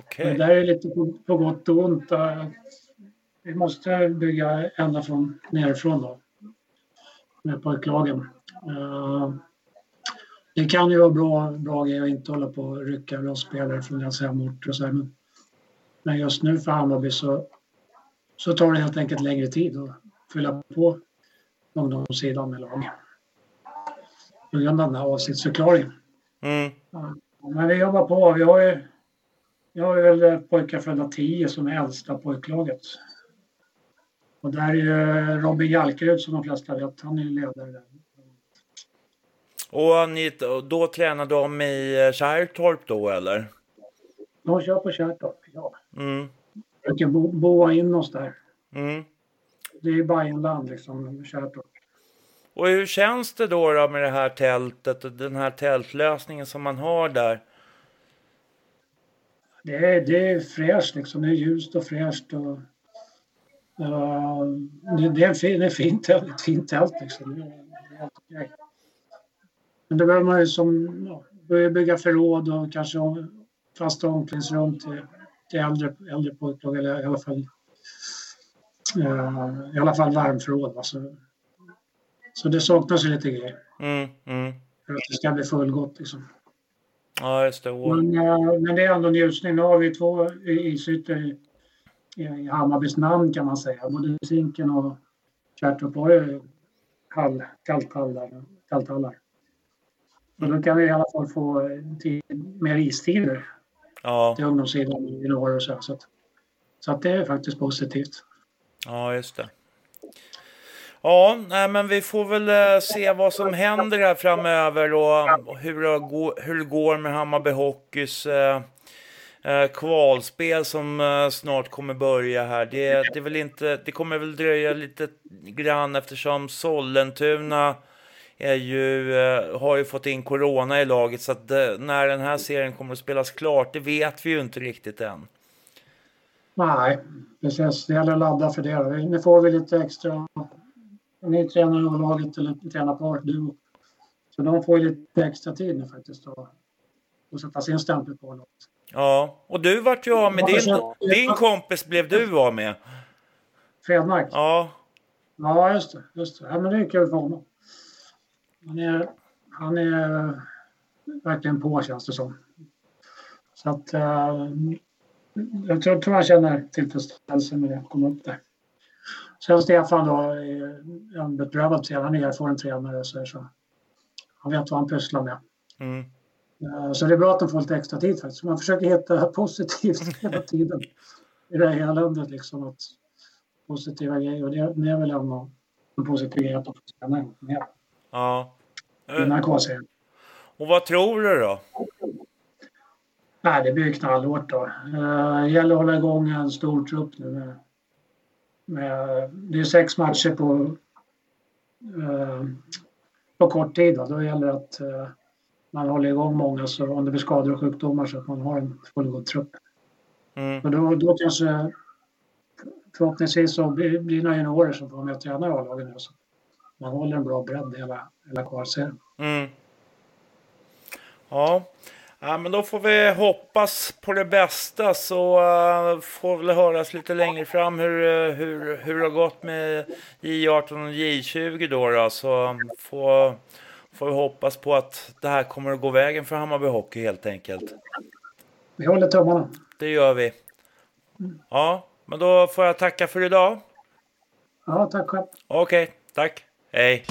Okej. Det där är lite på, på gott och ont. eh, Vi måste bygga ända från nerifrån då. Med pojklagen. Eh, Det kan ju vara bra, bra grej att inte hålla på och rycka bra spelare från deras hemorter och så här, men, men just nu för Hammarby så, så tar det helt enkelt längre tid att fylla på ungdomssidan med lag. På grund av den här avsiktsförklaringen. Mm, Men vi jobbar på. Vi har ju, vi har väl pojkar födda 10 som är äldsta pojklaget. Och där är Robin Jalkerud som de flesta vet, han är ledare där. och ni, då tränar de i eh, Kärrtorp då, eller? De kör på Kärrtorp, ja. Mm, Försöker bo, boa in oss där. mm. Det är Bajenland liksom, Kärrtorp. Och hur känns det då, då med det här tältet och den här tältlösningen som man har där? Det är, det är fräscht liksom, det är ljust och fräscht och uh, det, det är en fin, det är fint, ett fint tält liksom. Det är, det okej. Men då behöver man ju som, ja, börja bygga förråd och kanske fasta omklädningsrum till, till äldre, äldre pojklag eller i alla fall eh, i alla fall varmförråd. va. Så, så det saknas ju lite grejer Mm, mm. för att det ska bli fullgott liksom. Ja, just det. Men, eh, men det är ändå njutning. Nu har vi två isytor i, Hammarbys namn kan man säga. Både Zinken och Kärrtorp har ju hall, kalthallar. kalthallar. Då kan vi i alla fall få eh, tid, mer istider ja, till ungdomssidan i norr och så. Så, att, så att det är faktiskt positivt. ja, just det. Ja, nej, men vi får väl eh, se vad som händer här framöver och, hur, det går, hur det går med Hammarby Hockeys eh, eh kvalspel som eh, snart kommer börja här. Det, det, väl inte, det kommer väl dröja lite grann eftersom Sollentuna är ju, har ju fått in corona i laget så att när den här serien kommer att spelas klart, det vet vi ju inte riktigt än. Nej, precis. Det gäller att ladda för det. Nu får vi lite extra... Ni tränar i laget eller tränarpar, du. Så de får ju lite extra tid nu faktiskt att att sätta sin stämpel på laget. Ja, och du vart ju av med din, din kompis blev du av med. Fredmark? Ja, Ja, just det. Just det. Ja, men det är kul för honom. Han är, han är verkligen på känns det som. Så att eh, jag tror, tror han känner tillfredsställelse med det. Komma upp där. Sen Stefan då en beprövad tränare, han är erfaren tränare. Så, så han vet vad han pysslar med. mm. Eh, Så det är bra att de får lite extra tid faktiskt. Man försöker hitta positivt hela tiden i det här eländet. Liksom, att positiva grejer. Och det, det är väl en positiv grej att de får träna mer ja. i den här kvalserien. Och vad tror du då? Nej, det blir knallhårt då. Eh, Det gäller att hålla igång en stor trupp nu. Med, med, det är sex matcher på, eh, på kort tid. Då, då gäller det att eh, man håller igång många så om det blir skador och sjukdomar så att man har en fullgod trupp. Mm. Och då, då kanske förhoppningsvis så blir, blir det några juniorer som får vara med och träna i A-lagen nu. Så man håller en bra bredd hela, hela kvalserien. Mm. Ja. Ja, men då får vi hoppas på det bästa så uh, får vi höras lite längre fram hur, uh, hur, hur det har gått med J18 och J20 då. då. Så får, får vi hoppas på att det här kommer att gå vägen för Hammarby Hockey helt enkelt. Vi håller tummarna. Det gör vi. Ja, men då får jag tacka för idag. Ja, tack själv. Okej, tack. Hej.